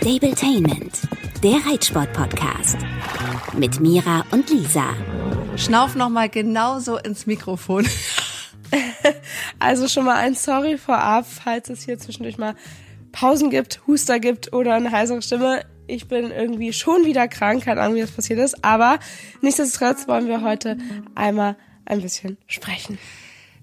Stabletainment, der Reitsport-Podcast. Mit Mira und Lisa. Schnauf nochmal genauso ins Mikrofon. Also schon mal ein Sorry vorab, falls es hier zwischendurch mal Pausen gibt, Huster gibt oder eine heisere Stimme. Ich bin irgendwie schon wieder krank, keine Ahnung, wie das passiert ist, aber nichtsdestotrotz wollen wir heute einmal ein bisschen sprechen.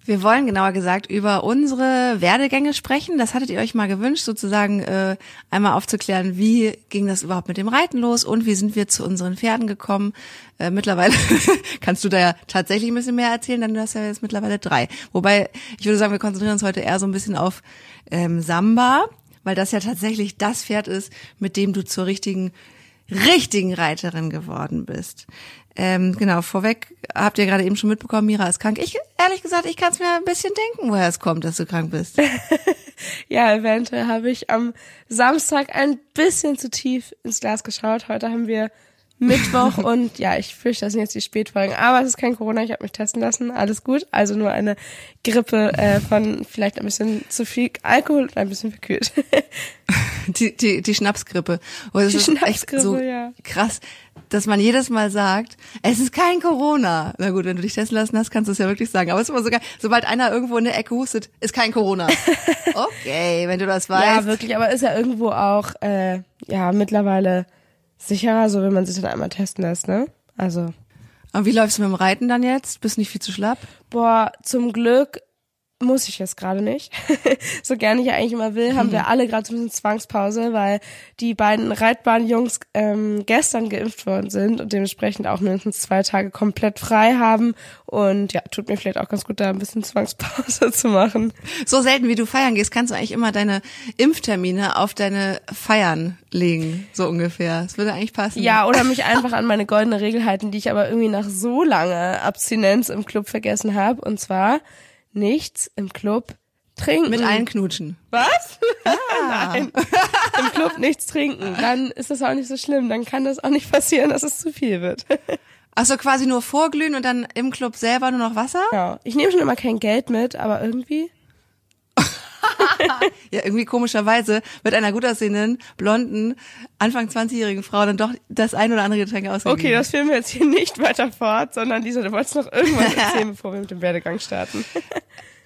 Wir wollen genauer gesagt über unsere Werdegänge sprechen. Das hattet ihr euch mal gewünscht, sozusagen äh, einmal aufzuklären, wie ging das überhaupt mit dem Reiten los und wie sind wir zu unseren Pferden gekommen. Äh, mittlerweile kannst du da ja tatsächlich ein bisschen mehr erzählen, denn du hast ja jetzt mittlerweile drei. Wobei, ich würde sagen, wir konzentrieren uns heute eher so ein bisschen auf ähm, Samba, weil das ja tatsächlich das Pferd ist, mit dem du zur richtigen richtigen Reiterin geworden bist. Ähm, genau, vorweg habt ihr gerade eben schon mitbekommen, Mira ist krank. Ich, ehrlich gesagt, ich kann es mir ein bisschen denken, woher es kommt, dass du krank bist. ja, eventuell habe ich am Samstag ein bisschen zu tief ins Glas geschaut. Heute haben wir Mittwoch und ja, ich fürchte, das sind jetzt die Spätfolgen. Aber es ist kein Corona, ich habe mich testen lassen, alles gut. Also nur eine Grippe äh, von vielleicht ein bisschen zu viel Alkohol und ein bisschen verkühlt. die, die, die Schnapsgrippe. Oh, das Die ist Schnapsgrippe, echt so ja. krass, dass man jedes Mal sagt, es ist kein Corona. Na gut, wenn du dich testen lassen hast, kannst du es ja wirklich sagen. Aber es ist immer sogar, sobald einer irgendwo in der Ecke hustet, ist kein Corona. Okay, wenn du das weißt. Ja, wirklich, aber ist ja irgendwo auch äh, ja mittlerweile sicherer, so wenn man sich dann einmal testen lässt, ne? Also, Und wie läufst du mit dem Reiten dann jetzt? Bist nicht viel zu schlapp? boah, zum Glück muss ich jetzt gerade nicht. so gerne ich ja eigentlich immer will, haben wir alle gerade so ein bisschen Zwangspause, weil die beiden Reitbahnjungs ähm, gestern geimpft worden sind und dementsprechend auch mindestens zwei Tage komplett frei haben. Und ja, tut mir vielleicht auch ganz gut, da ein bisschen Zwangspause zu machen. So selten wie du feiern gehst, kannst du eigentlich immer deine Impftermine auf deine Feiern legen, so ungefähr. Das würde eigentlich passen. Ja, oder mich einfach an meine goldene Regel halten, die ich aber irgendwie nach so lange Abstinenz im Club vergessen habe. Und zwar nichts im Club trinken. Mit allen Knutschen. Was? Nein. Im Club nichts trinken. Dann ist das auch nicht so schlimm. Dann kann das auch nicht passieren, dass es zu viel wird. Ach so, quasi nur vorglühen und dann im Club selber nur noch Wasser? Ja. Ich nehme schon immer kein Geld mit, aber irgendwie. Ja, irgendwie komischerweise mit einer gut aussehenden, blonden, Anfang 20-jährigen Frau dann doch das ein oder andere Getränk ausgegeben. Okay, das führen wir jetzt hier nicht weiter fort, sondern Lisa, du wolltest noch irgendwas erzählen, bevor wir mit dem Werdegang starten.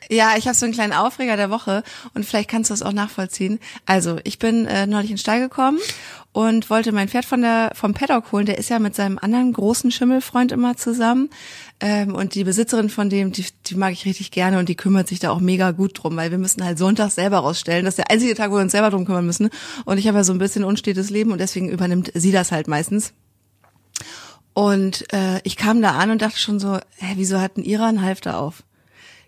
Ja, ich habe so einen kleinen Aufreger der Woche und vielleicht kannst du das auch nachvollziehen. Also, ich bin äh, neulich in den Stall gekommen und wollte mein Pferd von der vom Paddock holen. Der ist ja mit seinem anderen großen Schimmelfreund immer zusammen. Ähm, und die Besitzerin von dem, die, die mag ich richtig gerne und die kümmert sich da auch mega gut drum, weil wir müssen halt Sonntag selber rausstellen. Das ist der einzige Tag, wo wir uns selber drum kümmern müssen. Und ich habe ja so ein bisschen unstetes Leben und deswegen übernimmt sie das halt meistens. Und äh, ich kam da an und dachte schon so, hä, wieso hat ihrer einen Halfter auf?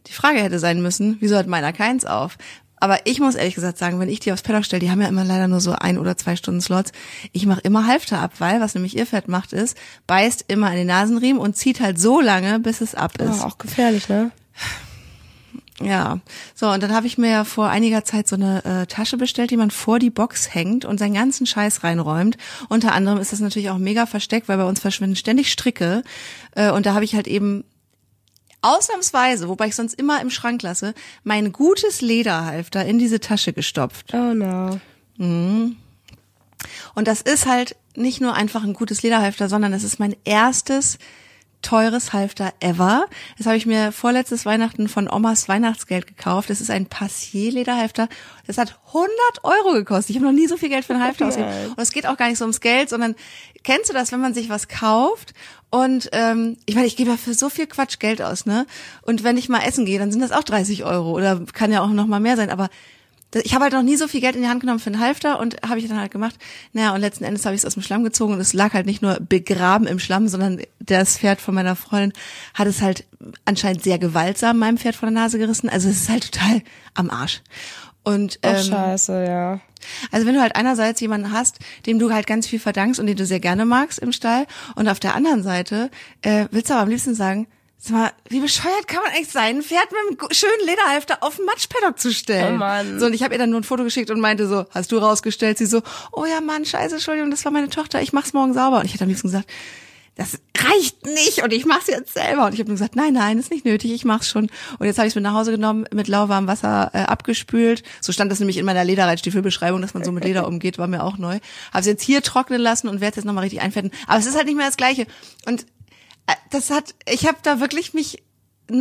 Die Frage hätte sein müssen, wieso hat meiner keins auf? Aber ich muss ehrlich gesagt sagen, wenn ich die aufs Paddock stelle, die haben ja immer leider nur so ein oder zwei Stunden Slots, ich mache immer Halfter ab, weil was nämlich ihr Pferd macht ist, beißt immer in den Nasenriemen und zieht halt so lange, bis es ab ist. Oh, auch gefährlich, ne? Ja, so und dann habe ich mir ja vor einiger Zeit so eine äh, Tasche bestellt, die man vor die Box hängt und seinen ganzen Scheiß reinräumt. Unter anderem ist das natürlich auch mega versteckt, weil bei uns verschwinden ständig Stricke äh, und da habe ich halt eben ausnahmsweise, wobei ich sonst immer im Schrank lasse, mein gutes Lederhalfter in diese Tasche gestopft. Oh no. Und das ist halt nicht nur einfach ein gutes Lederhalfter, sondern es ist mein erstes teures Halfter ever. Das habe ich mir vorletztes Weihnachten von Omas Weihnachtsgeld gekauft. Das ist ein Passier-Lederhalfter. Das hat 100 Euro gekostet. Ich habe noch nie so viel Geld für ein Halfter ausgegeben. Und es geht auch gar nicht so ums Geld, sondern kennst du das, wenn man sich was kauft und ähm, ich meine, ich gebe ja für so viel Quatsch Geld aus, ne? Und wenn ich mal essen gehe, dann sind das auch 30 Euro oder kann ja auch noch mal mehr sein, aber ich habe halt noch nie so viel Geld in die Hand genommen für einen Halfter und habe ich dann halt gemacht. Naja, und letzten Endes habe ich es aus dem Schlamm gezogen und es lag halt nicht nur begraben im Schlamm, sondern das Pferd von meiner Freundin hat es halt anscheinend sehr gewaltsam meinem Pferd von der Nase gerissen. Also es ist halt total am Arsch. Und Oh, ähm, scheiße, ja. also wenn du halt einerseits jemanden hast, dem du halt ganz viel verdankst und den du sehr gerne magst im Stall und auf der anderen Seite äh, willst du aber am liebsten sagen, sag mal, wie bescheuert kann man eigentlich sein, ein Pferd mit einem schönen Lederhalfter auf den Matschpaddock zu stellen? Oh Mann. So, und ich habe ihr dann nur ein Foto geschickt und meinte so, hast du rausgestellt? Sie so, oh ja Mann, scheiße, Entschuldigung, das war meine Tochter, ich mach's morgen sauber. Und ich hätte am liebsten gesagt, das reicht nicht und ich mach's jetzt selber. Und ich habe nur gesagt, nein, nein, ist nicht nötig, ich mach's schon. Und jetzt habe ich es mit nach Hause genommen, mit lauwarmem Wasser äh, abgespült. So stand das nämlich in meiner Lederreitstiefelbeschreibung, dass man so mit Leder umgeht, war mir auch neu. Habe es jetzt hier trocknen lassen und werde jetzt nochmal richtig einfetten. Aber es ist halt nicht mehr das Gleiche. Und äh, das hat, ich habe da wirklich mich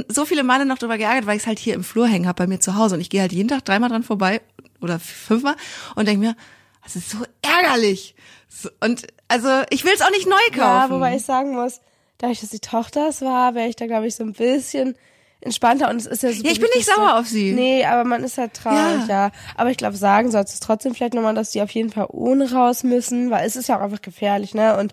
so viele Male noch drüber geärgert, weil ich es halt hier im Flur hängen habe bei mir zu Hause. Und ich gehe halt jeden Tag dreimal dran vorbei oder fünfmal und denke mir, das ist so ärgerlich. So, und also ich will es auch nicht neu kaufen. Ja, wobei ich sagen muss, dadurch, dass die Tochter es war, wäre ich da, glaube ich, so ein bisschen entspannter und es ist ja so. Ja, ich bin nicht sauer so, auf sie. Nee, aber man ist halt traurig, ja. ja. Aber ich glaube, sagen sollst du trotzdem vielleicht nochmal, dass die auf jeden Fall ohne raus müssen, weil es ist ja auch einfach gefährlich, ne? Und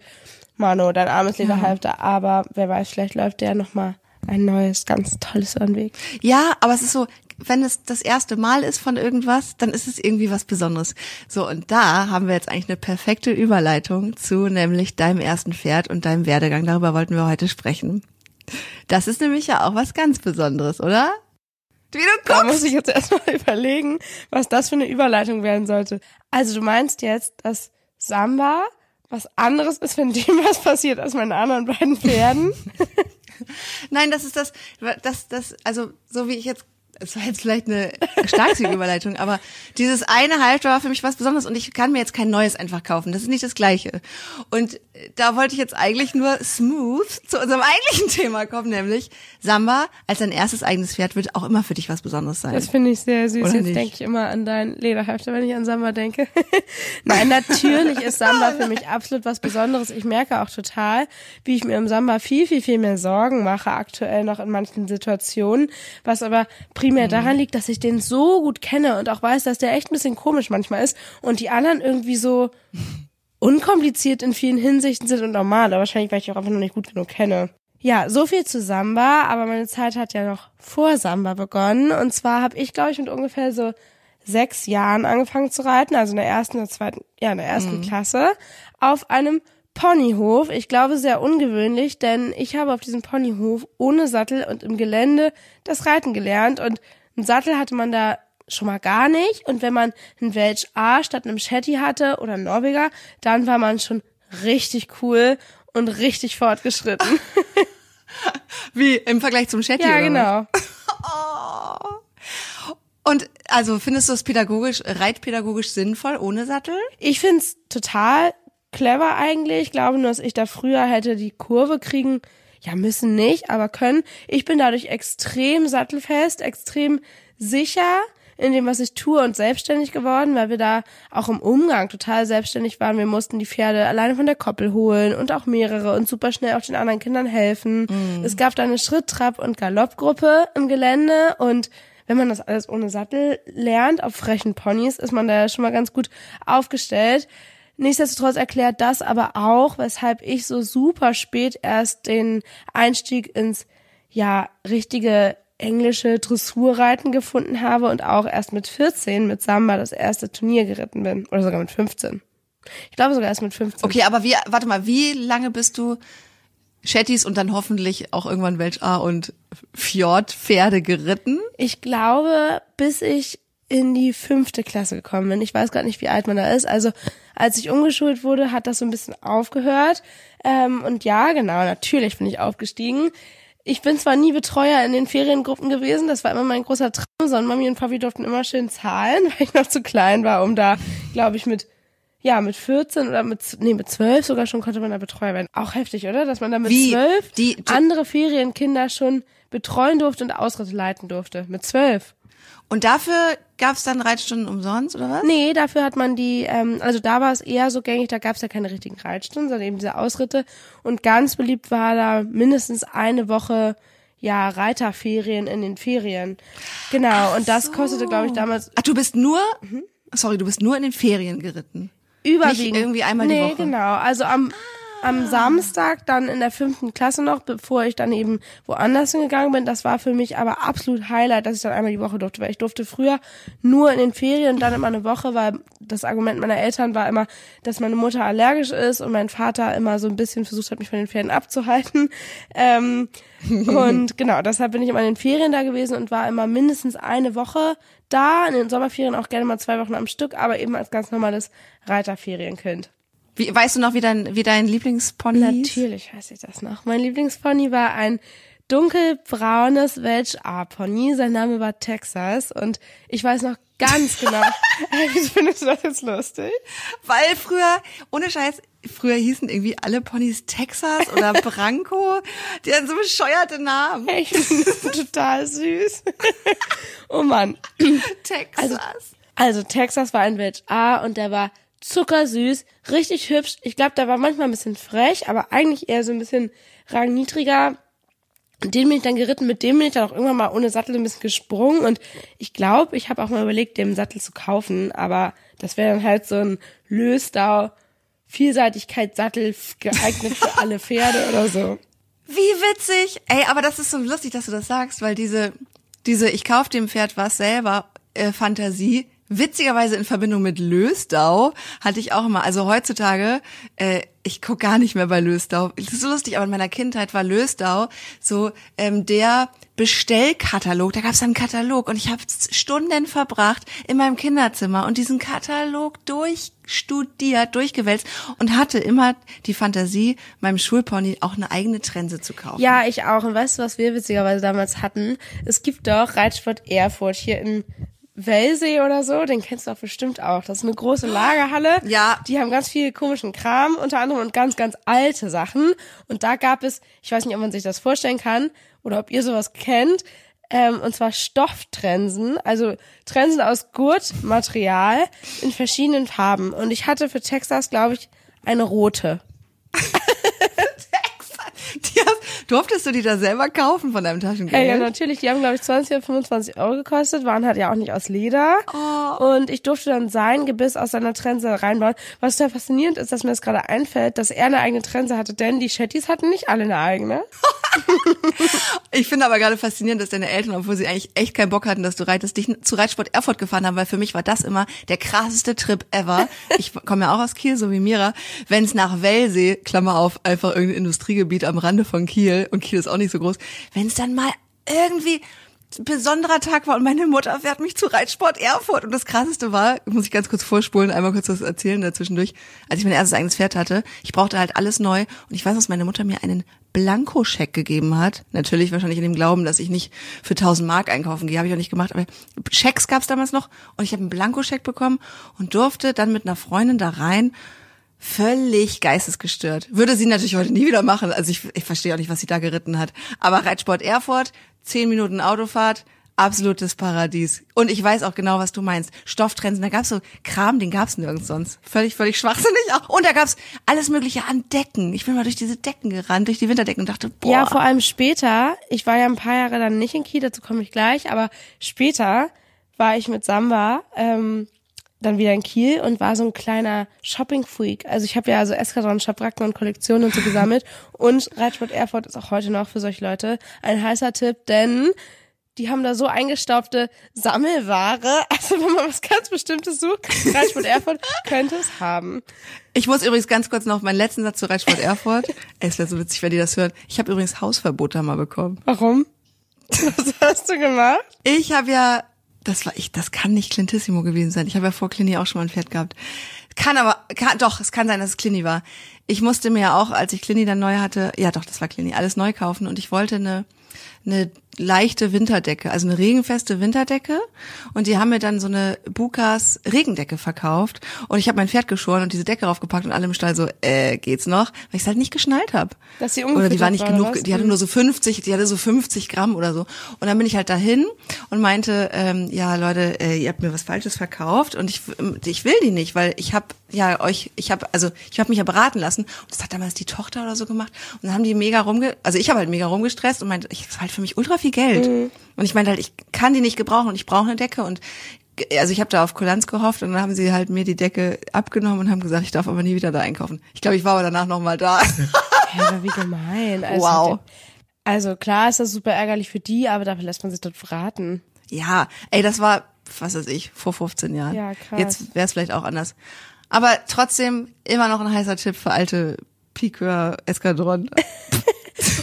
Mano, dein armes Lederhalfter, ja. aber wer weiß, vielleicht läuft der nochmal ein neues, ganz tolles Anweg. Ja, aber es ist so, wenn es das erste Mal ist von irgendwas, dann ist es irgendwie was Besonderes. So, und da haben wir jetzt eigentlich eine perfekte Überleitung zu nämlich deinem ersten Pferd und deinem Werdegang. Darüber wollten wir heute sprechen. Das ist nämlich ja auch was ganz Besonderes, oder? Wie du guckst. Da muss ich jetzt erstmal überlegen, was das für eine Überleitung werden sollte. Also du meinst jetzt, dass Samba was anderes ist, wenn dem was passiert als meinen anderen beiden Pferden? Nein, das ist das, das, das, also so wie ich jetzt es war jetzt vielleicht eine starke Überleitung, aber dieses eine Halfter war für mich was Besonderes und ich kann mir jetzt kein neues einfach kaufen. Das ist nicht das Gleiche. Und da wollte ich jetzt eigentlich nur smooth zu unserem eigentlichen Thema kommen, nämlich Samba als dein erstes eigenes Pferd wird auch immer für dich was Besonderes sein. Das finde ich sehr süß. Oder jetzt denke ich immer an dein Lederhalfter, wenn ich an Samba denke. Nein, natürlich ist Samba für mich absolut was Besonderes. Ich merke auch total, wie ich mir im Samba viel, viel, viel mehr Sorgen mache aktuell noch in manchen Situationen, was aber primär mhm. daran liegt, dass ich den so gut kenne und auch weiß, dass der echt ein bisschen komisch manchmal ist und die anderen irgendwie so unkompliziert in vielen Hinsichten sind und normal, aber wahrscheinlich, weil ich auch einfach noch nicht gut genug kenne. Ja, so viel zu Samba, aber meine Zeit hat ja noch vor Samba begonnen. Und zwar habe ich, glaube ich, mit ungefähr so sechs Jahren angefangen zu reiten, also in der ersten oder zweiten, ja, in der ersten mhm. Klasse, auf einem Ponyhof. Ich glaube sehr ungewöhnlich, denn ich habe auf diesem Ponyhof ohne Sattel und im Gelände das Reiten gelernt und einen Sattel hatte man da schon mal gar nicht und wenn man einen Welch A statt einem Shetty hatte oder einen Norweger, dann war man schon richtig cool und richtig fortgeschritten. Wie im Vergleich zum Shetty? Ja, genau. oh. Und also findest du es pädagogisch, reitpädagogisch sinnvoll ohne Sattel? Ich find's total clever eigentlich. Ich glaube nur, dass ich da früher hätte die Kurve kriegen, ja, müssen nicht, aber können. Ich bin dadurch extrem sattelfest, extrem sicher in dem, was ich tue und selbstständig geworden, weil wir da auch im Umgang total selbstständig waren. Wir mussten die Pferde alleine von der Koppel holen und auch mehrere und super schnell auch den anderen Kindern helfen. Mm. Es gab da eine Schritt-, Trab- und Galoppgruppe im Gelände und wenn man das alles ohne Sattel lernt, auf frechen Ponys, ist man da schon mal ganz gut aufgestellt. Nichtsdestotrotz erklärt das aber auch, weshalb ich so super spät erst den Einstieg ins ja richtige englische Dressurreiten gefunden habe und auch erst mit 14 mit Samba das erste Turnier geritten bin oder sogar mit 15. Ich glaube sogar erst mit 15. Okay, aber wie warte mal, wie lange bist du Chattys und dann hoffentlich auch irgendwann Welch A und Fjord-Pferde geritten? Ich glaube, bis ich in die fünfte Klasse gekommen bin. Ich weiß gar nicht, wie alt man da ist. Also als ich umgeschult wurde, hat das so ein bisschen aufgehört. Ähm, und ja, genau, natürlich bin ich aufgestiegen. Ich bin zwar nie Betreuer in den Feriengruppen gewesen, das war immer mein großer Traum, sondern Mami und Papi durften immer schön zahlen, weil ich noch zu klein war, um da, glaube ich, mit ja, mit 14 oder mit, nee, mit 12 sogar schon konnte man da Betreuer werden. Auch heftig, oder? Dass man da mit Wie? 12 die, andere Ferienkinder schon betreuen durfte und Ausritte leiten durfte. Mit 12. Und dafür gab es dann Reitstunden umsonst, oder was? Nee, dafür hat man die, ähm, also da war es eher so gängig, da gab es ja keine richtigen Reitstunden, sondern eben diese Ausritte. Und ganz beliebt war da mindestens eine Woche ja, Reiterferien in den Ferien. Genau, Ach und das so. kostete, glaube ich, damals. Ach, du bist nur, mhm. sorry, du bist nur in den Ferien geritten. Überwiegend. Nicht irgendwie einmal nee, die Woche. Nee, genau. Also am, ah am Samstag dann in der fünften Klasse noch, bevor ich dann eben woanders hingegangen bin. Das war für mich aber absolut Highlight, dass ich dann einmal die Woche durfte, weil ich durfte früher nur in den Ferien und dann immer eine Woche, weil das Argument meiner Eltern war immer, dass meine Mutter allergisch ist und mein Vater immer so ein bisschen versucht hat, mich von den Ferien abzuhalten. Ähm, und genau, deshalb bin ich immer in den Ferien da gewesen und war immer mindestens eine Woche da, in den Sommerferien auch gerne mal zwei Wochen am Stück, aber eben als ganz normales Reiterferienkind. Wie, weißt du noch, wie dein, wie dein Lieblingspony? Natürlich weiß ich das noch. Mein Lieblingspony war ein dunkelbraunes Welsh A-Pony. Sein Name war Texas und ich weiß noch ganz genau. Wieso findest du das jetzt lustig? Weil früher, ohne Scheiß, früher hießen irgendwie alle Ponys Texas oder Branko. Die hatten so bescheuerte Namen. Das total süß. oh Mann. Texas. Also, also Texas war ein Welsh A und der war zuckersüß, richtig hübsch. Ich glaube, der war manchmal ein bisschen frech, aber eigentlich eher so ein bisschen rangniedriger. Den bin ich dann geritten, mit dem bin ich dann auch irgendwann mal ohne Sattel ein bisschen gesprungen und ich glaube, ich habe auch mal überlegt, dem Sattel zu kaufen, aber das wäre dann halt so ein Lösdau Vielseitigkeitssattel geeignet für alle Pferde oder so. Wie witzig. Ey, aber das ist so lustig, dass du das sagst, weil diese, diese ich kauf dem Pferd was selber äh, Fantasie, witzigerweise in Verbindung mit Lösdau hatte ich auch immer, also heutzutage, äh, ich guck gar nicht mehr bei Lösdau. Das ist so lustig, aber in meiner Kindheit war Lösdau so ähm, der Bestellkatalog. Da gab es einen Katalog und ich habe Stunden verbracht in meinem Kinderzimmer und diesen Katalog durchstudiert, durchgewälzt und hatte immer die Fantasie, meinem Schulpony auch eine eigene Trense zu kaufen. Ja, ich auch. Und weißt du, was wir witzigerweise damals hatten? Es gibt doch Reitsport Erfurt hier in Wellsee oder so, den kennst du auch bestimmt auch. Das ist eine große Lagerhalle. Ja. Die haben ganz viel komischen Kram unter anderem und ganz, ganz alte Sachen. Und da gab es, ich weiß nicht, ob man sich das vorstellen kann oder ob ihr sowas kennt, ähm, und zwar Stofftrensen, also Trensen aus Gurtmaterial in verschiedenen Farben. Und ich hatte für Texas, glaube ich, eine rote. Die hast, durftest du die da selber kaufen von deinem Taschengeld? Ja, ja, natürlich. Die haben, glaube ich, 20 oder 25 Euro gekostet, waren halt ja auch nicht aus Leder. Oh. Und ich durfte dann sein Gebiss aus seiner Trense reinbauen. Was total faszinierend ist, dass mir das gerade einfällt, dass er eine eigene Trense hatte, denn die Shetties hatten nicht alle eine eigene. Ich finde aber gerade faszinierend, dass deine Eltern, obwohl sie eigentlich echt keinen Bock hatten, dass du reitest, dich zu Reitsport Erfurt gefahren haben, weil für mich war das immer der krasseste Trip ever. Ich komme ja auch aus Kiel, so wie Mira. Wenn es nach Wellsee, Klammer auf, einfach irgendein Industriegebiet am Rande von Kiel, und Kiel ist auch nicht so groß, wenn es dann mal irgendwie besonderer Tag war und meine Mutter fährt mich zu Reitsport Erfurt. Und das krasseste war, muss ich ganz kurz vorspulen, einmal kurz was erzählen dazwischendurch, als ich mein erstes eigenes Pferd hatte. Ich brauchte halt alles neu und ich weiß, dass meine Mutter mir einen Blankoscheck gegeben hat. Natürlich wahrscheinlich in dem Glauben, dass ich nicht für 1000 Mark einkaufen gehe, habe ich auch nicht gemacht, aber Schecks gab es damals noch und ich habe einen Blankoscheck bekommen und durfte dann mit einer Freundin da rein völlig geistesgestört. Würde sie natürlich heute nie wieder machen. Also ich, ich verstehe auch nicht, was sie da geritten hat. Aber Reitsport Erfurt, zehn Minuten Autofahrt, absolutes Paradies. Und ich weiß auch genau, was du meinst. Stofftrensen, da gab's so Kram, den gab's nirgends sonst. Völlig, völlig schwachsinnig auch. Und da gab's alles Mögliche an Decken. Ich bin mal durch diese Decken gerannt, durch die Winterdecken und dachte, boah. Ja, vor allem später. Ich war ja ein paar Jahre dann nicht in Kiel, dazu komme ich gleich. Aber später war ich mit Samba ähm, dann wieder in Kiel und war so ein kleiner Shopping-Freak. Also ich habe ja so Eskadron, Schabracken und Kollektionen und so gesammelt. Und Reitsport Erfurt ist auch heute noch für solche Leute ein heißer Tipp, denn die haben da so eingestaubte Sammelware. Also wenn man was ganz Bestimmtes sucht, Reitsport Erfurt könnte es haben. Ich muss übrigens ganz kurz noch meinen letzten Satz zu Reitsport Erfurt. Es wäre so witzig, wenn die das hören. Ich habe übrigens Hausverbot da mal bekommen. Warum? Was hast du gemacht? Ich habe ja, das war ich, das kann nicht Clintissimo gewesen sein. Ich habe ja vor Clini auch schon mal ein Pferd gehabt. Kann aber, kann, doch, es kann sein, dass es Clini war. Ich musste mir ja auch, als ich Clini dann neu hatte, ja doch, das war Clini, alles neu kaufen und ich wollte eine, eine leichte Winterdecke, also eine regenfeste Winterdecke. Und die haben mir dann so eine Bukas Regendecke verkauft. Und ich habe mein Pferd geschoren und diese Decke draufgepackt und alle im Stall so, äh, geht's noch? Weil ich es halt nicht geschnallt habe. Dass sie Oder die war nicht war, genug, was? die hatte nur so 50, die hatte so 50 Gramm oder so. Und dann bin ich halt dahin und meinte, ähm, ja Leute, äh, ihr habt mir was Falsches verkauft und ich, ich will die nicht, weil ich habe ja euch, ich habe also ich habe mich ja beraten lassen und das hat damals die Tochter oder so gemacht und dann haben die mega rumge, also ich habe halt mega rumgestresst und meinte, ich das war halt für mich ultra viel Geld und ich meinte halt, ich kann die nicht gebrauchen und ich brauche eine Decke und also ich habe da auf Kulanz gehofft und dann haben sie halt mir die Decke abgenommen und haben gesagt, ich darf aber nie wieder da einkaufen. Ich glaube, ich war aber danach noch mal da. Ja, aber wie gemein. Also, Wow. Also klar ist das super ärgerlich für die, aber dafür lässt man sich dort verraten. Ja, ey, das war, was weiß ich, vor 15 Jahren. Ja, krass. Jetzt wäre es vielleicht auch anders. Aber trotzdem immer noch ein heißer Tipp für alte Piqueur Eskadron.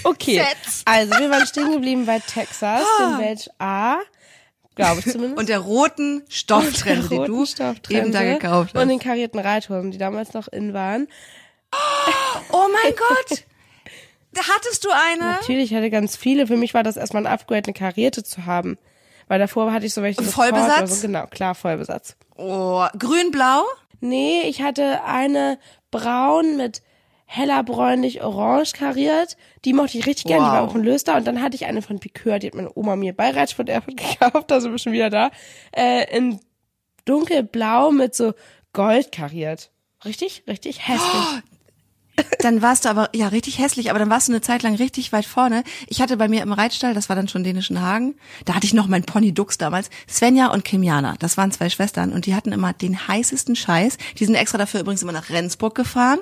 Okay, also wir waren stehen geblieben bei Texas, Ah. dem Welch A. glaube ich zumindest. Und der roten Stofftrense, die du eben da gekauft hast. Und den karierten Reithosen, die damals noch in waren. oh mein Gott! Da hattest du eine? Natürlich, ich hatte ganz viele. Für mich war das erstmal ein Upgrade, eine karierte zu haben. Weil davor hatte ich so welche. Und Vollbesatz? So. Genau, klar, Vollbesatz. Oh, grün-blau? Nee, ich hatte eine braun mit heller bräunlich orange kariert. Die mochte ich richtig gern, die war Wow. auch ein Löster. Und dann hatte ich eine von Piqueur, die hat meine Oma mir bei Reitsport Airport gekauft, da sind wir schon wieder da. Äh, in dunkelblau mit so Gold kariert. Richtig? Richtig hässlich. Dann warst du aber, ja, richtig hässlich, aber dann warst du eine Zeit lang richtig weit vorne. Ich hatte bei mir im Reitstall, das war dann schon dänischen Hagen, da hatte ich noch meinen Pony Dux damals, Svenja und Kimjana, das waren zwei Schwestern und die hatten immer den heißesten Scheiß. Die sind extra dafür übrigens immer nach Rendsburg gefahren.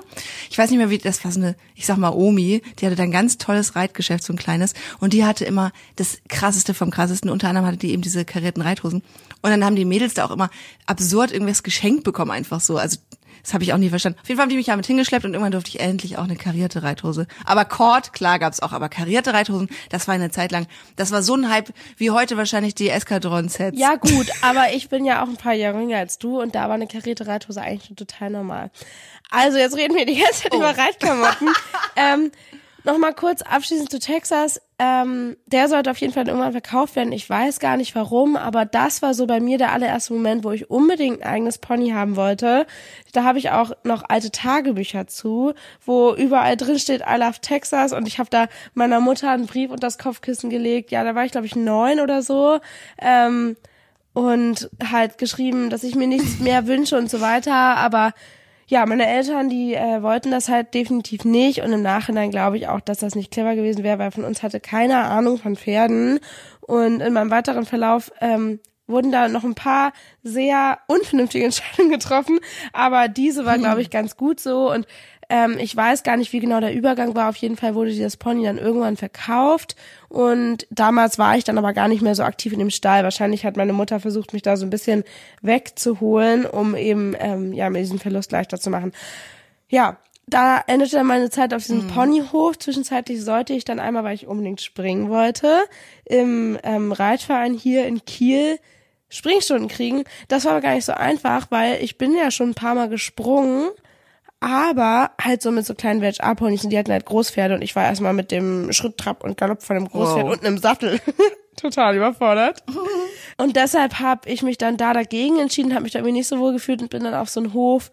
Ich weiß nicht mehr, wie, das war so eine, ich sag mal Omi, die hatte dann ganz tolles Reitgeschäft, so ein kleines und die hatte immer das krasseste vom krassesten, unter anderem hatte die eben diese karierten Reithosen und dann haben die Mädels da auch immer absurd irgendwas geschenkt bekommen, einfach so, also das habe ich auch nie verstanden. Auf jeden Fall haben die mich damit hingeschleppt und irgendwann durfte ich endlich auch eine karierte Reithose. Aber Cord, klar gab's auch, aber karierte Reithosen, das war eine Zeit lang, das war so ein Hype wie heute wahrscheinlich die Eskadron-Sets. Ja gut, aber ich bin ja auch ein paar Jahre jünger als du und da war eine karierte Reithose eigentlich schon total normal. Also jetzt reden wir die ganze Zeit über Reitklamotten. ähm, Nochmal kurz abschließend zu Texas. Ähm, der sollte auf jeden Fall irgendwann verkauft werden. Ich weiß gar nicht warum, aber das war so bei mir der allererste Moment, wo ich unbedingt ein eigenes Pony haben wollte. Da habe ich auch noch alte Tagebücher zu, wo überall drin steht I love Texas und ich habe da meiner Mutter einen Brief unter das Kopfkissen gelegt. Ja, da war ich glaube ich neun oder so. Ähm, und halt geschrieben, dass ich mir nichts mehr wünsche und so weiter. Aber ja, meine Eltern, die äh, wollten das halt definitiv nicht. Und im Nachhinein glaube ich auch, dass das nicht clever gewesen wäre, weil von uns hatte keiner Ahnung von Pferden. Und in meinem weiteren Verlauf ähm, wurden da noch ein paar sehr unvernünftige Entscheidungen getroffen. Aber diese war, glaube ich, ganz gut so. Und ähm, ich weiß gar nicht, wie genau der Übergang war. Auf jeden Fall wurde dieses Pony dann irgendwann verkauft. Und damals war ich dann aber gar nicht mehr so aktiv in dem Stall. Wahrscheinlich hat meine Mutter versucht, mich da so ein bisschen wegzuholen, um eben ähm, ja mir diesen Verlust leichter zu machen. Ja, da endete dann meine Zeit auf diesem Ponyhof. Zwischenzeitlich sollte ich dann einmal, weil ich unbedingt springen wollte, im ähm, Reitverein hier in Kiel Springstunden kriegen. Das war aber gar nicht so einfach, weil ich bin ja schon ein paar Mal gesprungen, aber halt so mit so kleinen Welch-A-Ponys und die hatten halt Großpferde und ich war erstmal mit dem Schritt, Trab und Galopp von dem Großpferd Wow. unten im Sattel total überfordert. Und deshalb habe ich mich dann da dagegen entschieden, habe mich da irgendwie nicht so wohl gefühlt und bin dann auf so einen Hof,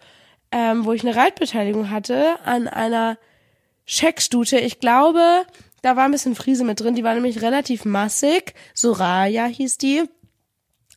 ähm, wo ich eine Reitbeteiligung hatte an einer Scheckstute. Ich glaube, da war ein bisschen Friese mit drin, die war nämlich relativ massig. Soraya hieß die.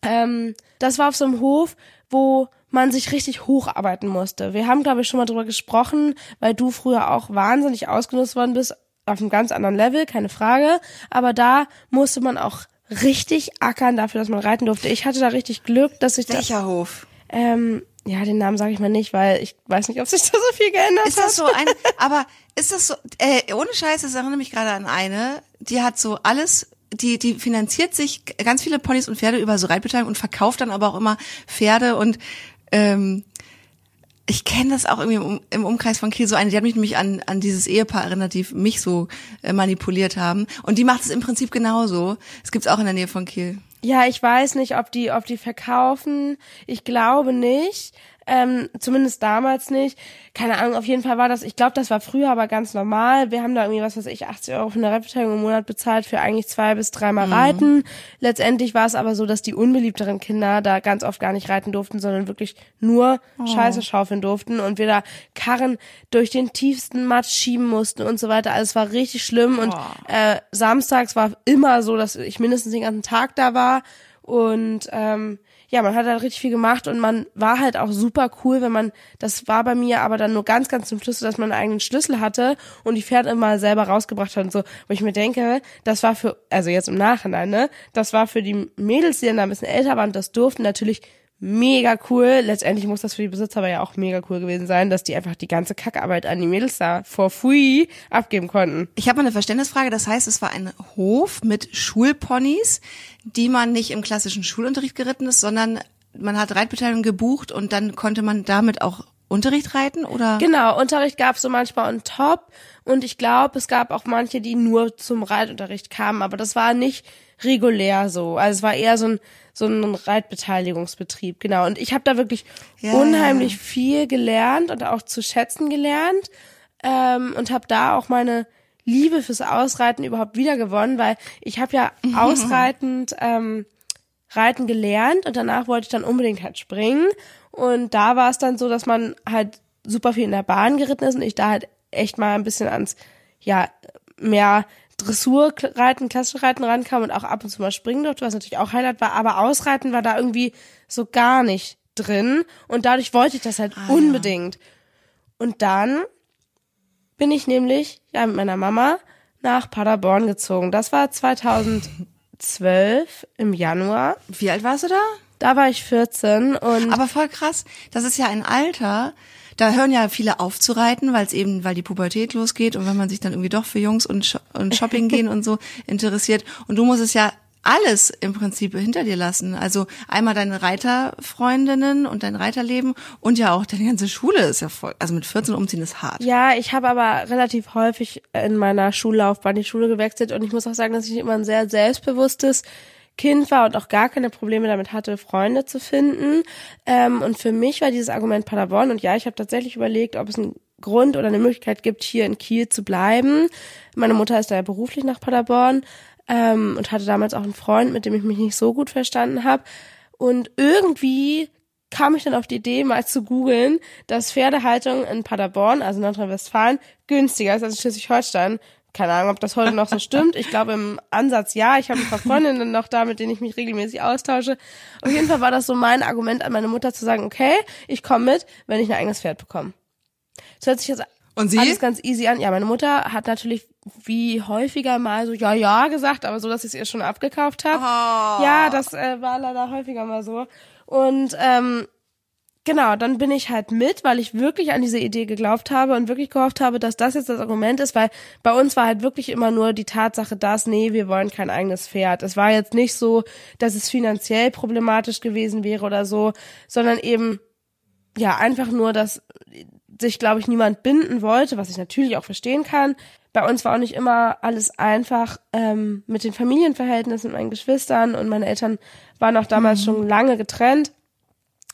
Ähm, das war auf so einem Hof, wo man sich richtig hocharbeiten musste. Wir haben, glaube ich, schon mal drüber gesprochen, weil du früher auch wahnsinnig ausgenutzt worden bist, auf einem ganz anderen Level, keine Frage. Aber da musste man auch richtig ackern dafür, dass man reiten durfte. Ich hatte da richtig Glück, dass ich da, Welcher Hof? ähm, ja, den Namen sage ich mal nicht, weil ich weiß nicht, ob sich da so viel geändert Ist hat. das so ein, aber ist das so, äh, ohne Scheiß, das erinnert mich gerade an eine, die hat so alles, die, die finanziert sich ganz viele Ponys und Pferde über so Reitbeteiligung und verkauft dann aber auch immer Pferde und, ähm, ich kenne das auch irgendwie im, Umkreis von Kiel so eine, die hat mich nämlich an, an dieses Ehepaar erinnert, die mich so äh, manipuliert haben. Und die macht es im Prinzip genauso. Es gibt's auch in der Nähe von Kiel. Ja, ich weiß nicht, ob die, ob die verkaufen. Ich glaube nicht. Ähm, zumindest damals nicht. Keine Ahnung, auf jeden Fall war das, ich glaube, das war früher aber ganz normal. Wir haben da irgendwie, was weiß ich, 80 Euro für eine Reitbeteiligung im Monat bezahlt für eigentlich zwei bis dreimal Reiten. Letztendlich war es aber so, dass die unbeliebteren Kinder da ganz oft gar nicht reiten durften, sondern wirklich nur Scheiße schaufeln durften und wir da Karren durch den tiefsten Matsch schieben mussten und so weiter. Also es war richtig schlimm und äh, samstags war immer so, dass ich mindestens den ganzen Tag da war und ähm, ja, man hat halt richtig viel gemacht und man war halt auch super cool, wenn man, das war bei mir aber dann nur ganz, ganz zum Schluss, dass man einen eigenen Schlüssel hatte und die Pferde immer selber rausgebracht hat und so, wo ich mir denke, das war für, also jetzt im Nachhinein, ne, das war für die Mädels, die dann da ein bisschen älter waren, das durften natürlich mega cool. Letztendlich muss das für die Besitzer aber ja auch mega cool gewesen sein, dass die einfach die ganze Kackarbeit an die Mädels da for free abgeben konnten. Ich habe mal eine Verständnisfrage. Das heißt, es war ein Hof mit Schulponys, die man nicht im klassischen Schulunterricht geritten ist, sondern man hat Reitbeteiligung gebucht und dann konnte man damit auch Unterricht reiten oder? Genau, Unterricht gab es so manchmal on top und ich glaube, es gab auch manche, die nur zum Reitunterricht kamen, aber das war nicht regulär so. Also es war eher so ein so ein Reitbeteiligungsbetrieb, genau. Und ich habe da wirklich Ja, unheimlich ja. viel gelernt und auch zu schätzen gelernt ähm, und habe da auch meine Liebe fürs Ausreiten überhaupt wiedergewonnen, weil ich habe ja ausreitend ähm, Reiten gelernt und danach wollte ich dann unbedingt halt springen. Und da war es dann so, dass man halt super viel in der Bahn geritten ist und ich da halt echt mal ein bisschen ans, ja, mehr Dressurreiten, klassische Reiten rankam und auch ab und zu mal springen durfte, was natürlich auch Highlight war, aber Ausreiten war da irgendwie so gar nicht drin und dadurch wollte ich das halt Ah, unbedingt. Und dann bin ich nämlich ja mit meiner Mama nach Paderborn gezogen. Das war 2012 im Januar. Wie alt warst du da? Da war ich 14 und Aber voll krass. Das ist ja ein Alter, da hören ja viele auf zu reiten, weil es eben, weil die Pubertät losgeht und wenn man sich dann irgendwie doch für Jungs und, und Shopping gehen und so interessiert. Und du musst es ja alles im Prinzip hinter dir lassen. Also einmal deine Reiterfreundinnen und dein Reiterleben und ja auch deine ganze Schule ist ja voll. Also mit 14 umziehen ist hart. ja, ich habe aber relativ häufig in meiner Schullaufbahn die Schule gewechselt und ich muss auch sagen, dass ich immer ein sehr selbstbewusstes Kind war und auch gar keine Probleme damit hatte, Freunde zu finden. Ähm, und für mich war dieses Argument Paderborn und ja, ich habe tatsächlich überlegt, ob es einen Grund oder eine Möglichkeit gibt, hier in Kiel zu bleiben. Meine Mutter ist da ja beruflich nach Paderborn ähm, und hatte damals auch einen Freund, mit dem ich mich nicht so gut verstanden habe. Und irgendwie kam ich dann auf die Idee, mal zu googeln, dass Pferdehaltung in Paderborn, also Nordrhein-Westfalen, günstiger ist als in Schleswig-Holstein. Keine Ahnung, ob das heute noch so stimmt. Ich glaube im Ansatz ja. Ich habe ein paar Freundinnen noch da, mit denen ich mich regelmäßig austausche. Auf jeden Fall war das so mein Argument an meine Mutter zu sagen, okay, ich komme mit, wenn ich ein eigenes Pferd bekomme. Das hört sich jetzt Und sie? alles ganz easy an. Ja, meine Mutter hat natürlich wie häufiger mal so ja, ja gesagt, aber so, dass ich es ihr schon abgekauft habe. Ja, das äh, war leider häufiger mal so. Und ähm, genau, dann bin ich halt mit, weil ich wirklich an diese Idee geglaubt habe und wirklich gehofft habe, dass das jetzt das Argument ist, weil bei uns war halt wirklich immer nur die Tatsache, dass, nee, wir wollen kein eigenes Pferd. Es war jetzt nicht so, dass es finanziell problematisch gewesen wäre oder so, sondern eben, ja, einfach nur, dass sich, glaube ich, niemand binden wollte, was ich natürlich auch verstehen kann. Bei uns war auch nicht immer alles einfach ähm, mit den Familienverhältnissen mit meinen Geschwistern und meine Eltern waren auch damals schon lange getrennt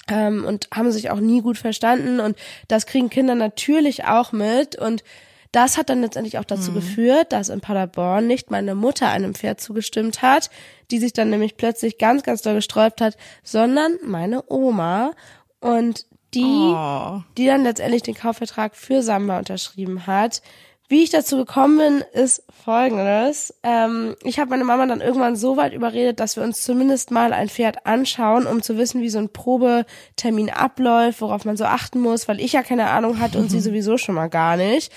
ähm, und haben sich auch nie gut verstanden und das kriegen Kinder natürlich auch mit und das hat dann letztendlich auch dazu geführt, dass in Paderborn nicht meine Mutter einem Pferd zugestimmt hat, die sich dann nämlich plötzlich ganz, ganz doll gesträubt hat, sondern meine Oma und die, Oh. die dann letztendlich den Kaufvertrag für Samba unterschrieben hat. Wie ich dazu gekommen bin, ist folgendes. Ähm, ich habe meine Mama dann irgendwann so weit überredet, dass wir uns zumindest mal ein Pferd anschauen, um zu wissen, wie so ein Probetermin abläuft, worauf man so achten muss, weil ich ja keine Ahnung hatte und sie sowieso schon mal gar nicht.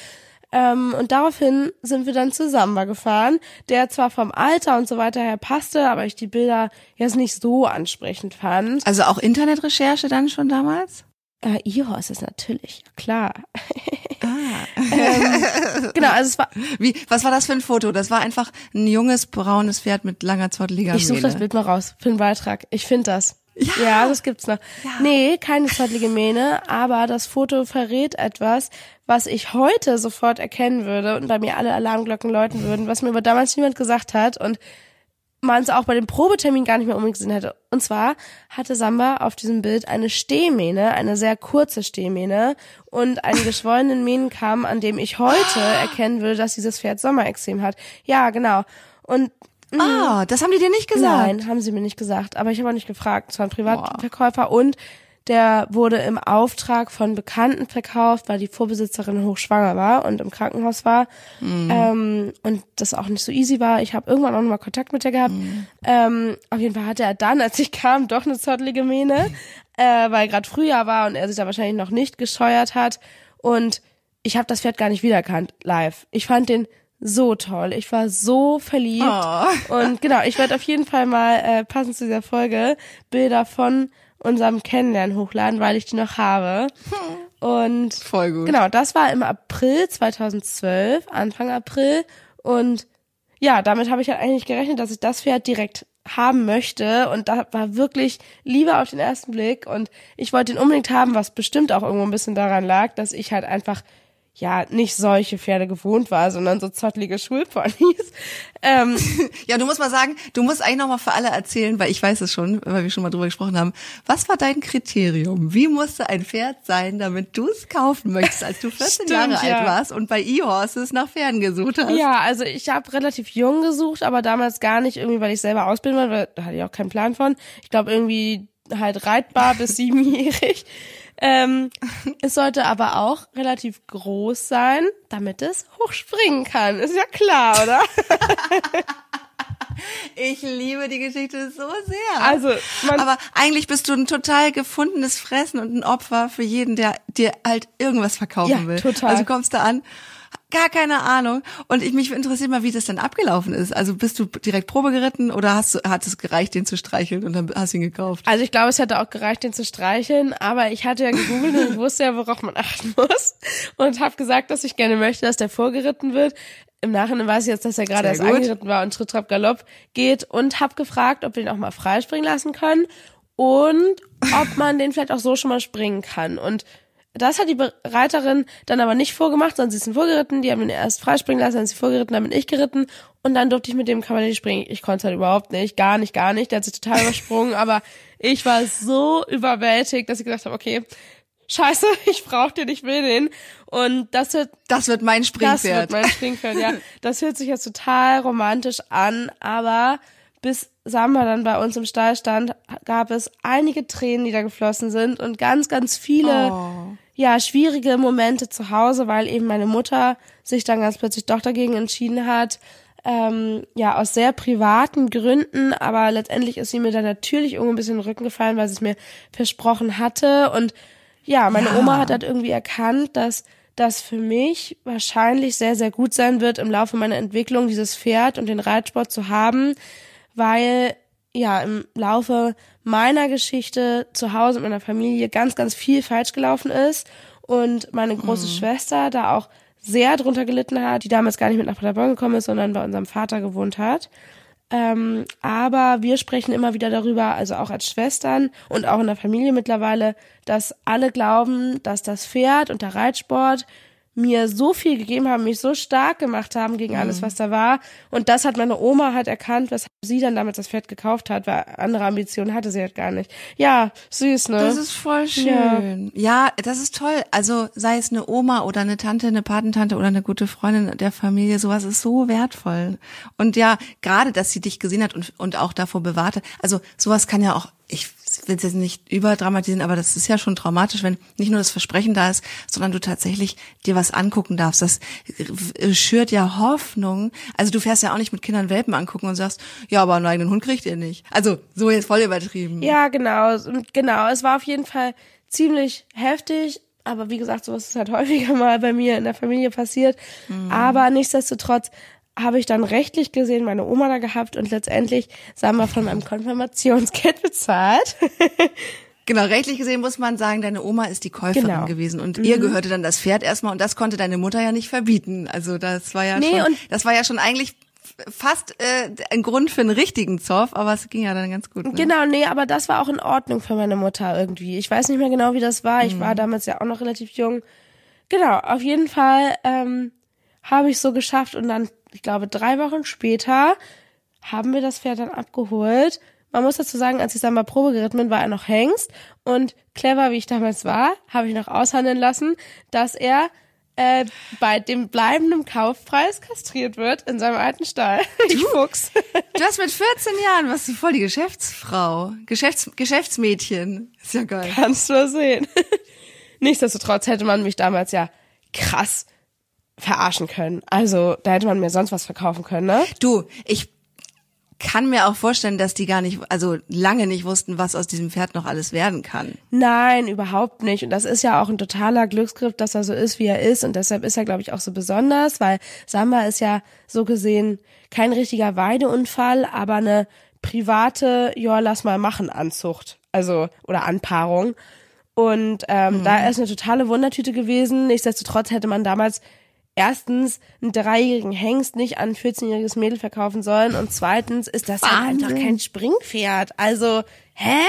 Ähm, und daraufhin sind wir dann zu Samba gefahren, der zwar vom Alter und so weiter her passte, aber ich die Bilder jetzt nicht so ansprechend fand. Also auch Internetrecherche dann schon damals? Äh, ja, ist es natürlich, ja, klar. ähm, genau, also es war, Wie, was war das für ein Foto? Das war einfach ein junges braunes Pferd mit langer zotteliger ich suche das. Bild mal raus für den Beitrag. Ich finde das. Ja. das gibt's noch. Nee, keine zottlige Mähne, aber das Foto verrät etwas, was ich heute sofort erkennen würde und bei mir alle Alarmglocken läuten würden, was mir aber damals niemand gesagt hat und man es auch bei dem Probetermin gar nicht mehr unbedingt gesehen hätte. Und zwar hatte Samba auf diesem Bild eine Stehmähne, eine sehr kurze Stehmähne und einen geschwollenen Mähnenkamm, an dem ich heute erkennen würde, dass dieses Pferd Sommerextrem hat. Ja, genau. Und Ah, das haben die dir nicht gesagt. Nein, haben sie mir nicht gesagt. Aber ich habe auch nicht gefragt. Es war ein Privatverkäufer und der wurde im Auftrag von Bekannten verkauft, weil die Vorbesitzerin hochschwanger war und im Krankenhaus war. Ähm, und das auch nicht so easy war. Ich habe irgendwann auch nochmal Kontakt mit der gehabt. Ähm, auf jeden Fall hatte er dann, als ich kam, doch eine zottelige Mähne, äh, weil gerade Frühjahr war und er sich da wahrscheinlich noch nicht gescheuert hat. Und ich habe das Pferd gar nicht wiedererkannt live. Ich fand den so toll. Ich war so verliebt. Oh. Und genau, ich werde auf jeden Fall mal äh, passend zu dieser Folge Bilder von unserem Kennenlernen hochladen, weil ich die noch habe. Und Voll gut. genau, das war im April 2012, Anfang April. Und ja, damit habe ich halt eigentlich gerechnet, dass ich das Pferd direkt haben möchte. Und da war wirklich Liebe auf den ersten Blick. Und ich wollte ihn unbedingt haben, was bestimmt auch irgendwo ein bisschen daran lag, dass ich halt einfach ja nicht solche Pferde gewohnt war, sondern so zottlige Schulponys. Ähm, Ja, du musst mal sagen, du musst eigentlich noch mal für alle erzählen, weil ich weiß es schon, weil wir schon mal drüber gesprochen haben. Was war dein Kriterium? Wie musste ein Pferd sein, damit du es kaufen möchtest, als du 14 Stimmt, Jahre ja. alt warst und bei E-Horses nach Pferden gesucht hast? ja, also ich habe relativ jung gesucht, aber damals gar nicht irgendwie, weil ich selber ausbilden wollte, weil da hatte ich auch keinen Plan von. Ich glaube irgendwie halt reitbar bis siebenjährig. Ähm, es sollte aber auch relativ groß sein, damit es hochspringen kann. Ist ja klar, oder? Ich liebe die Geschichte so sehr. Also, man, aber eigentlich bist du ein total gefundenes Fressen und ein Opfer für jeden, der dir halt irgendwas verkaufen Ja, will. total. Also kommst du an, gar keine Ahnung. Und ich mich interessiert mal, wie das dann abgelaufen ist. Also bist du direkt Probe geritten oder hast du, hat es gereicht, den zu streicheln und dann hast du ihn gekauft? Also ich glaube, es hätte auch gereicht, den zu streicheln, aber ich hatte ja gegoogelt und wusste ja, worauf man achten muss und habe gesagt, dass ich gerne möchte, dass der vorgeritten wird. Im Nachhinein weiß ich jetzt, dass er gerade erst angeritten war und Tritt, Trab, Galopp geht und habe gefragt, ob wir ihn auch mal freispringen lassen können und ob man den vielleicht auch so schon mal springen kann. Und das hat die Reiterin dann aber nicht vorgemacht, sondern sie ihn vorgeritten, die haben ihn erst freispringen lassen, dann ist sie vorgeritten, dann bin ich geritten und dann durfte ich mit dem Kavalier springen. Ich konnte es halt überhaupt nicht, gar nicht, gar nicht, der hat sich total übersprungen, aber ich war so überwältigt, dass ich gesagt habe, okay, scheiße, ich brauch den, ich will den und das wird Das wird mein das Springpferd. wird mein Springpferd, ja. Das hört sich jetzt total romantisch an, aber bis Samba dann bei uns im Stall stand, gab es einige Tränen, die da geflossen sind und ganz, ganz viele, Oh. Ja, schwierige Momente zu Hause, weil eben meine Mutter sich dann ganz plötzlich doch dagegen entschieden hat, ähm, ja, aus sehr privaten Gründen, aber letztendlich ist sie mir dann natürlich irgendwo ein bisschen in den Rücken gefallen, weil sie es mir versprochen hatte und ja, meine Ja. Oma hat halt irgendwie erkannt, dass das für mich wahrscheinlich sehr, sehr gut sein wird, im Laufe meiner Entwicklung dieses Pferd und den Reitsport zu haben, weil ja im Laufe meiner Geschichte zu Hause mit meiner Familie ganz, ganz viel falsch gelaufen ist und meine große Schwester da auch sehr drunter gelitten hat, die damals gar nicht mit nach Paderborn gekommen ist, sondern bei unserem Vater gewohnt hat. Ähm, aber wir sprechen immer wieder darüber, also auch als Schwestern und auch in der Familie mittlerweile, dass alle glauben, dass das Pferd und der Reitsport mir so viel gegeben haben, mich so stark gemacht haben gegen alles, was da war. Und das hat meine Oma halt erkannt, weshalb sie dann damals das Pferd gekauft hat, weil andere Ambitionen hatte sie halt gar nicht. Ja, süß, ne? Das ist voll schön. Ja. das ist toll. Also sei es eine Oma oder eine Tante, eine Patentante oder eine gute Freundin der Familie, sowas ist so wertvoll. Und ja, gerade, dass sie dich gesehen hat und, und auch davor bewahrte. Also sowas kann ja auch, ich will es jetzt nicht überdramatisieren, aber das ist ja schon traumatisch, wenn nicht nur das Versprechen da ist, sondern du tatsächlich dir was angucken darfst. Das äh, schürt ja Hoffnung. Also du fährst ja auch nicht mit Kindern Welpen angucken und sagst, ja, aber einen eigenen Hund kriegt ihr nicht. Also so jetzt voll übertrieben. Ja, genau, genau. Es war auf jeden Fall ziemlich heftig, aber wie gesagt, sowas ist halt häufiger mal bei mir in der Familie passiert. Aber nichtsdestotrotz habe ich dann rechtlich gesehen meine Oma da gehabt und letztendlich, sagen wir, von meinem Konfirmationsgeld bezahlt. Genau, rechtlich gesehen muss man sagen, deine Oma ist die Käuferin Genau. gewesen und ihr gehörte dann das Pferd erstmal und das konnte deine Mutter ja nicht verbieten. Also das war ja Nee, schon, und- das war ja schon eigentlich fast äh, ein Grund für einen richtigen Zoff, aber es ging ja dann ganz gut. Ne? Genau, nee, aber das war auch in Ordnung für meine Mutter irgendwie. Ich weiß nicht mehr genau, wie das war. Ich war damals ja auch noch relativ jung. Genau, auf jeden Fall ähm, habe ich so geschafft und dann, ich glaube, drei Wochen später haben wir das Pferd dann abgeholt. Man muss dazu sagen, als ich dann mal Probe geritten bin, war er noch Hengst und clever, wie ich damals war, habe ich noch aushandeln lassen, dass er äh, bei dem bleibenden Kaufpreis kastriert wird in seinem alten Stall. Ich Fuchs. Du hast mit 14 Jahren, warst du voll die Geschäftsfrau, Geschäfts Geschäftsmädchen. Ist ja geil. Kannst du sehen. Nichtsdestotrotz hätte man mich damals ja krass verarschen können. Also, da hätte man mir sonst was verkaufen können, ne? Du, ich kann mir auch vorstellen, dass die gar nicht, also lange nicht wussten, was aus diesem Pferd noch alles werden kann. Nein, überhaupt nicht. Und das ist ja auch ein totaler Glücksgriff, dass er so ist, wie er ist. Und deshalb ist er, glaube ich, auch so besonders, weil Samba ist ja so gesehen kein richtiger Weideunfall, aber eine private, ja, lass mal machen Anzucht. Also, oder Anpaarung. Und ähm, da ist eine totale Wundertüte gewesen. Nichtsdestotrotz hätte man damals erstens einen dreijährigen Hengst nicht an ein 14-jähriges Mädel verkaufen sollen und zweitens ist das halt Wahnsinn. einfach kein Springpferd. Also hä?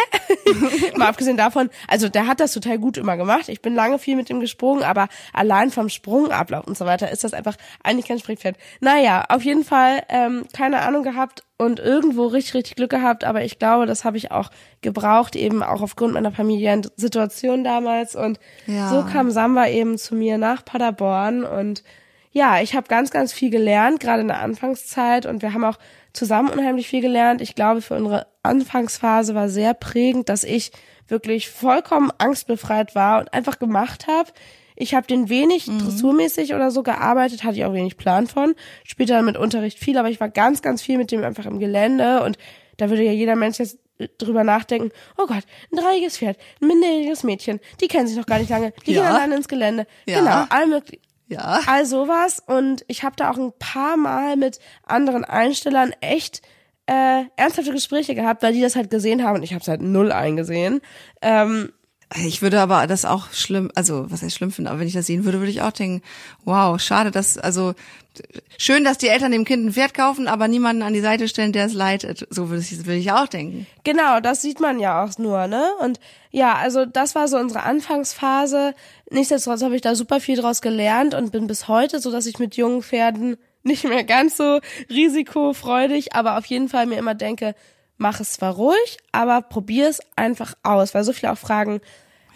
Mal abgesehen davon, also der hat das total gut immer gemacht. Ich bin lange viel mit ihm gesprungen, aber allein vom Sprungablauf und so weiter ist das einfach eigentlich kein Springpferd. Naja, auf jeden Fall ähm, keine Ahnung gehabt und irgendwo richtig, richtig Glück gehabt, aber ich glaube, das habe ich auch gebraucht, eben auch aufgrund meiner familiären Situation damals. Und Ja. so kam Samba eben zu mir nach Paderborn und ja, ich habe ganz, ganz viel gelernt, gerade in der Anfangszeit und wir haben auch zusammen unheimlich viel gelernt. Ich glaube, für unsere Anfangsphase war sehr prägend, dass ich wirklich vollkommen angstbefreit war und einfach gemacht habe. Ich habe den wenig dressurmäßig oder so gearbeitet, hatte ich auch wenig Plan von. Später mit Unterricht viel, aber ich war ganz, ganz viel mit dem einfach im Gelände und da würde ja jeder Mensch jetzt drüber nachdenken, oh Gott, ein dreijähriges Pferd, ein minderjähriges Mädchen, die kennen sich noch gar nicht lange, die Ja. gehen alleine ins Gelände. Ja. Genau, all möglich. Ja. All sowas und ich habe da auch ein paar Mal mit anderen Einstellern echt äh, ernsthafte Gespräche gehabt, weil die das halt gesehen haben und ich habe es halt null eingesehen. Ähm, Ich würde aber das auch schlimm, also was heißt schlimm finden, aber wenn ich das sehen würde, würde ich auch denken, wow, schade, dass, also schön, dass die Eltern dem Kind ein Pferd kaufen, aber niemanden an die Seite stellen, der es leitet. So würde ich, würde ich auch denken. Genau, das sieht man ja auch nur, ne? Und ja, also das war so unsere Anfangsphase. Nichtsdestotrotz habe ich da super viel draus gelernt und bin bis heute so, dass ich mit jungen Pferden nicht mehr ganz so risikofreudig, aber auf jeden Fall mir immer denke, mach es zwar ruhig, aber probier es einfach aus, weil so viele auch fragen,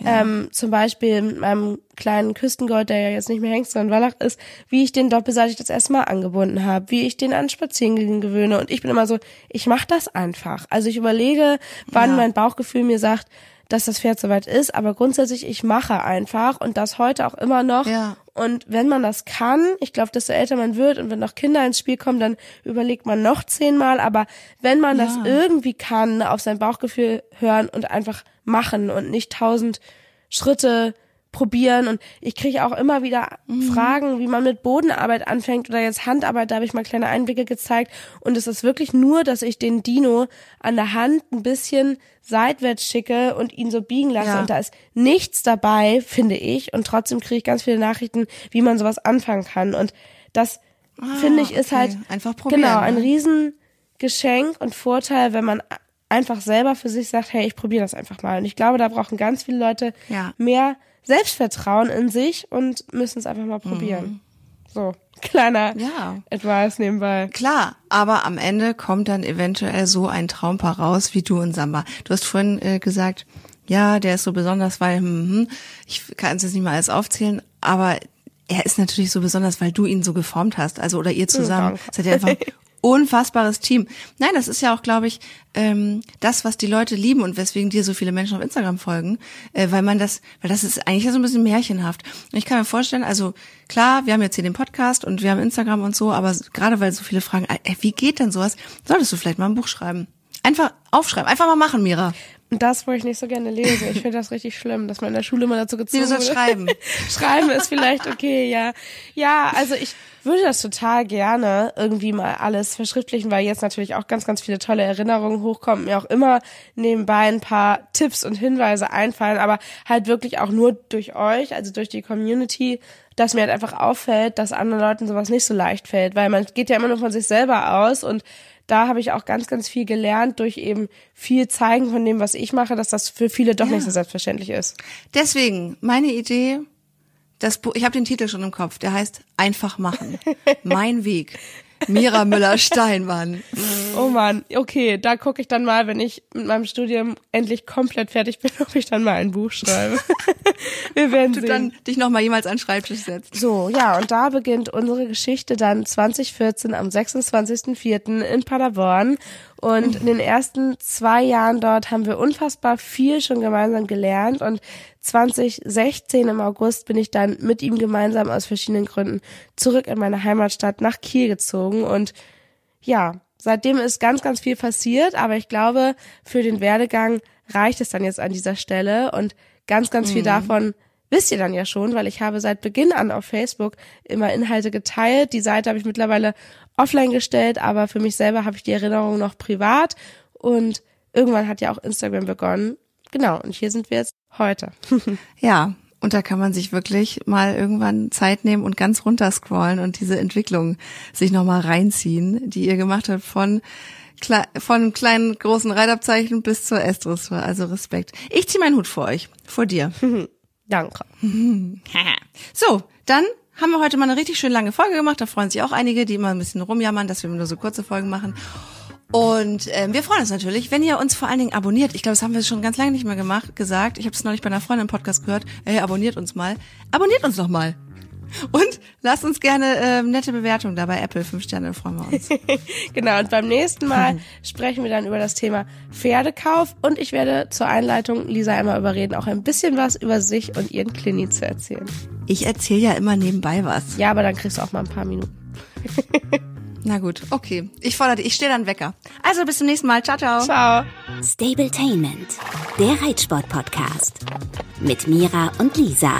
ähm, zum Beispiel mit meinem kleinen Küstengold, der ja jetzt nicht mehr Hengst, sondern Wallach ist, wie ich den doppelseitig das erste Mal angebunden habe, wie ich den an Spazierengehen gewöhne. Und ich bin immer so, ich mache das einfach. Also ich überlege, wann Ja. mein Bauchgefühl mir sagt, dass das Pferd soweit ist, aber grundsätzlich, ich mache einfach und das heute auch immer noch. Ja. Und wenn man das kann, ich glaube, desto älter man wird und wenn noch Kinder ins Spiel kommen, dann überlegt man noch zehnmal. Aber wenn man das Ja. irgendwie kann, auf sein Bauchgefühl hören und einfach machen und nicht tausend Schritte probieren. Und ich kriege auch immer wieder Fragen, wie man mit Bodenarbeit anfängt oder jetzt Handarbeit. Da habe ich mal kleine Einblicke gezeigt. Und es ist wirklich nur, dass ich den Dino an der Hand ein bisschen seitwärts schicke und ihn so biegen lasse. Ja. Und da ist nichts dabei, finde ich. Und trotzdem kriege ich ganz viele Nachrichten, wie man sowas anfangen kann. Und das, finde ich, ist okay. halt Einfach probieren, genau ein ne? Riesengeschenk und Vorteil, wenn man einfach selber für sich sagt, hey, ich probiere das einfach mal. Und ich glaube, da brauchen ganz viele Leute Ja. mehr Selbstvertrauen in sich und müssen es einfach mal probieren. So, kleiner Mhm. Ja. Advice nebenbei. Klar, aber am Ende kommt dann eventuell so ein Traumpaar raus wie du und Samba. Du hast vorhin äh, gesagt, ja, der ist so besonders, weil, hm, hm, ich kann es jetzt nicht mal alles aufzählen, aber er ist natürlich so besonders, weil du ihn so geformt hast, also oder ihr zusammen. danke. Seid ihr einfach ein unfassbares Team. Nein, das ist ja auch, glaube ich, ähm, das, was die Leute lieben und weswegen dir so viele Menschen auf Instagram folgen, äh, weil man das, weil das ist eigentlich so ein bisschen märchenhaft. Und ich kann mir vorstellen, also klar, wir haben jetzt hier den Podcast und wir haben Instagram und so, aber gerade weil so viele fragen, ey, wie geht denn sowas, solltest du vielleicht mal ein Buch schreiben. Einfach aufschreiben, einfach mal machen, Mira. Und das, wo ich nicht so gerne lese. Ich finde das richtig schlimm, dass man in der Schule immer dazu gezwungen soll wurde. schreiben. Schreiben ist vielleicht okay, ja. Ja, also ich würde das total gerne irgendwie mal alles verschriftlichen, weil jetzt natürlich auch ganz, ganz viele tolle Erinnerungen hochkommen, mir auch immer nebenbei ein paar Tipps und Hinweise einfallen, aber halt wirklich auch nur durch euch, also durch die Community, dass mir halt einfach auffällt, dass anderen Leuten sowas nicht so leicht fällt, weil man geht ja immer nur von sich selber aus und da habe ich auch ganz, ganz viel gelernt durch eben viel zeigen von dem, was ich mache, dass das für viele doch Ja. nicht so selbstverständlich ist. Deswegen, meine Idee, das Buch, ich habe den Titel schon im Kopf, der heißt Einfach machen. mein Weg. Mira Müller-Steinmann. Oh man, okay, da gucke ich dann mal, wenn ich mit meinem Studium endlich komplett fertig bin, ob ich dann mal ein Buch schreibe. Wir werden Du sehen. dann dich noch mal jemals an den Schreibtisch setzt. so, ja, und da beginnt unsere Geschichte dann 2014 am 26.04. in Paderborn. Und in den ersten zwei Jahren dort haben wir unfassbar viel schon gemeinsam gelernt. Und 2016 im August bin ich dann mit ihm gemeinsam aus verschiedenen Gründen zurück in meine Heimatstadt nach Kiel gezogen. Und ja, seitdem ist ganz, ganz viel passiert, aber ich glaube, für den Werdegang reicht es dann jetzt an dieser Stelle und ganz, ganz viel davon wisst ihr dann ja schon, weil ich habe seit Beginn an auf Facebook immer Inhalte geteilt. Die Seite habe ich mittlerweile offline gestellt, aber für mich selber habe ich die Erinnerung noch privat und irgendwann hat ja auch Instagram begonnen. Genau, und hier sind wir jetzt heute. Ja, und da kann man sich wirklich mal irgendwann Zeit nehmen und ganz runter scrollen und diese Entwicklung sich noch mal reinziehen, die ihr gemacht habt von Kle von kleinen, großen Reitabzeichen bis zur S-Dressur. Also Respekt. Ich ziehe meinen Hut vor euch. Vor dir. Danke. so, dann haben wir heute mal eine richtig schön lange Folge gemacht. Da freuen sich auch einige, die immer ein bisschen rumjammern, dass wir nur so kurze Folgen machen. Und ähm, wir freuen uns natürlich, wenn ihr uns vor allen Dingen abonniert. Ich glaube, das haben wir schon ganz lange nicht mehr gemacht, gesagt. Ich habe es neulich bei einer Freundin im Podcast gehört. Hey, abonniert uns mal. Abonniert uns doch mal. Und lasst uns gerne ähm, nette Bewertungen da bei Apple. Fünf Sterne freuen wir uns. genau, und beim nächsten Mal sprechen wir dann über das Thema Pferdekauf und ich werde zur Einleitung Lisa einmal überreden, auch ein bisschen was über sich und ihren Klini zu erzählen. Ich erzähle ja immer nebenbei was. Ja, aber dann kriegst du auch mal ein paar Minuten. Na gut, okay. Ich fordere dich. Ich stehe dann Wecker. Also bis zum nächsten Mal. Ciao, ciao. Ciao. Stabletainment, der Reitsport-Podcast. Mit Mira und Lisa.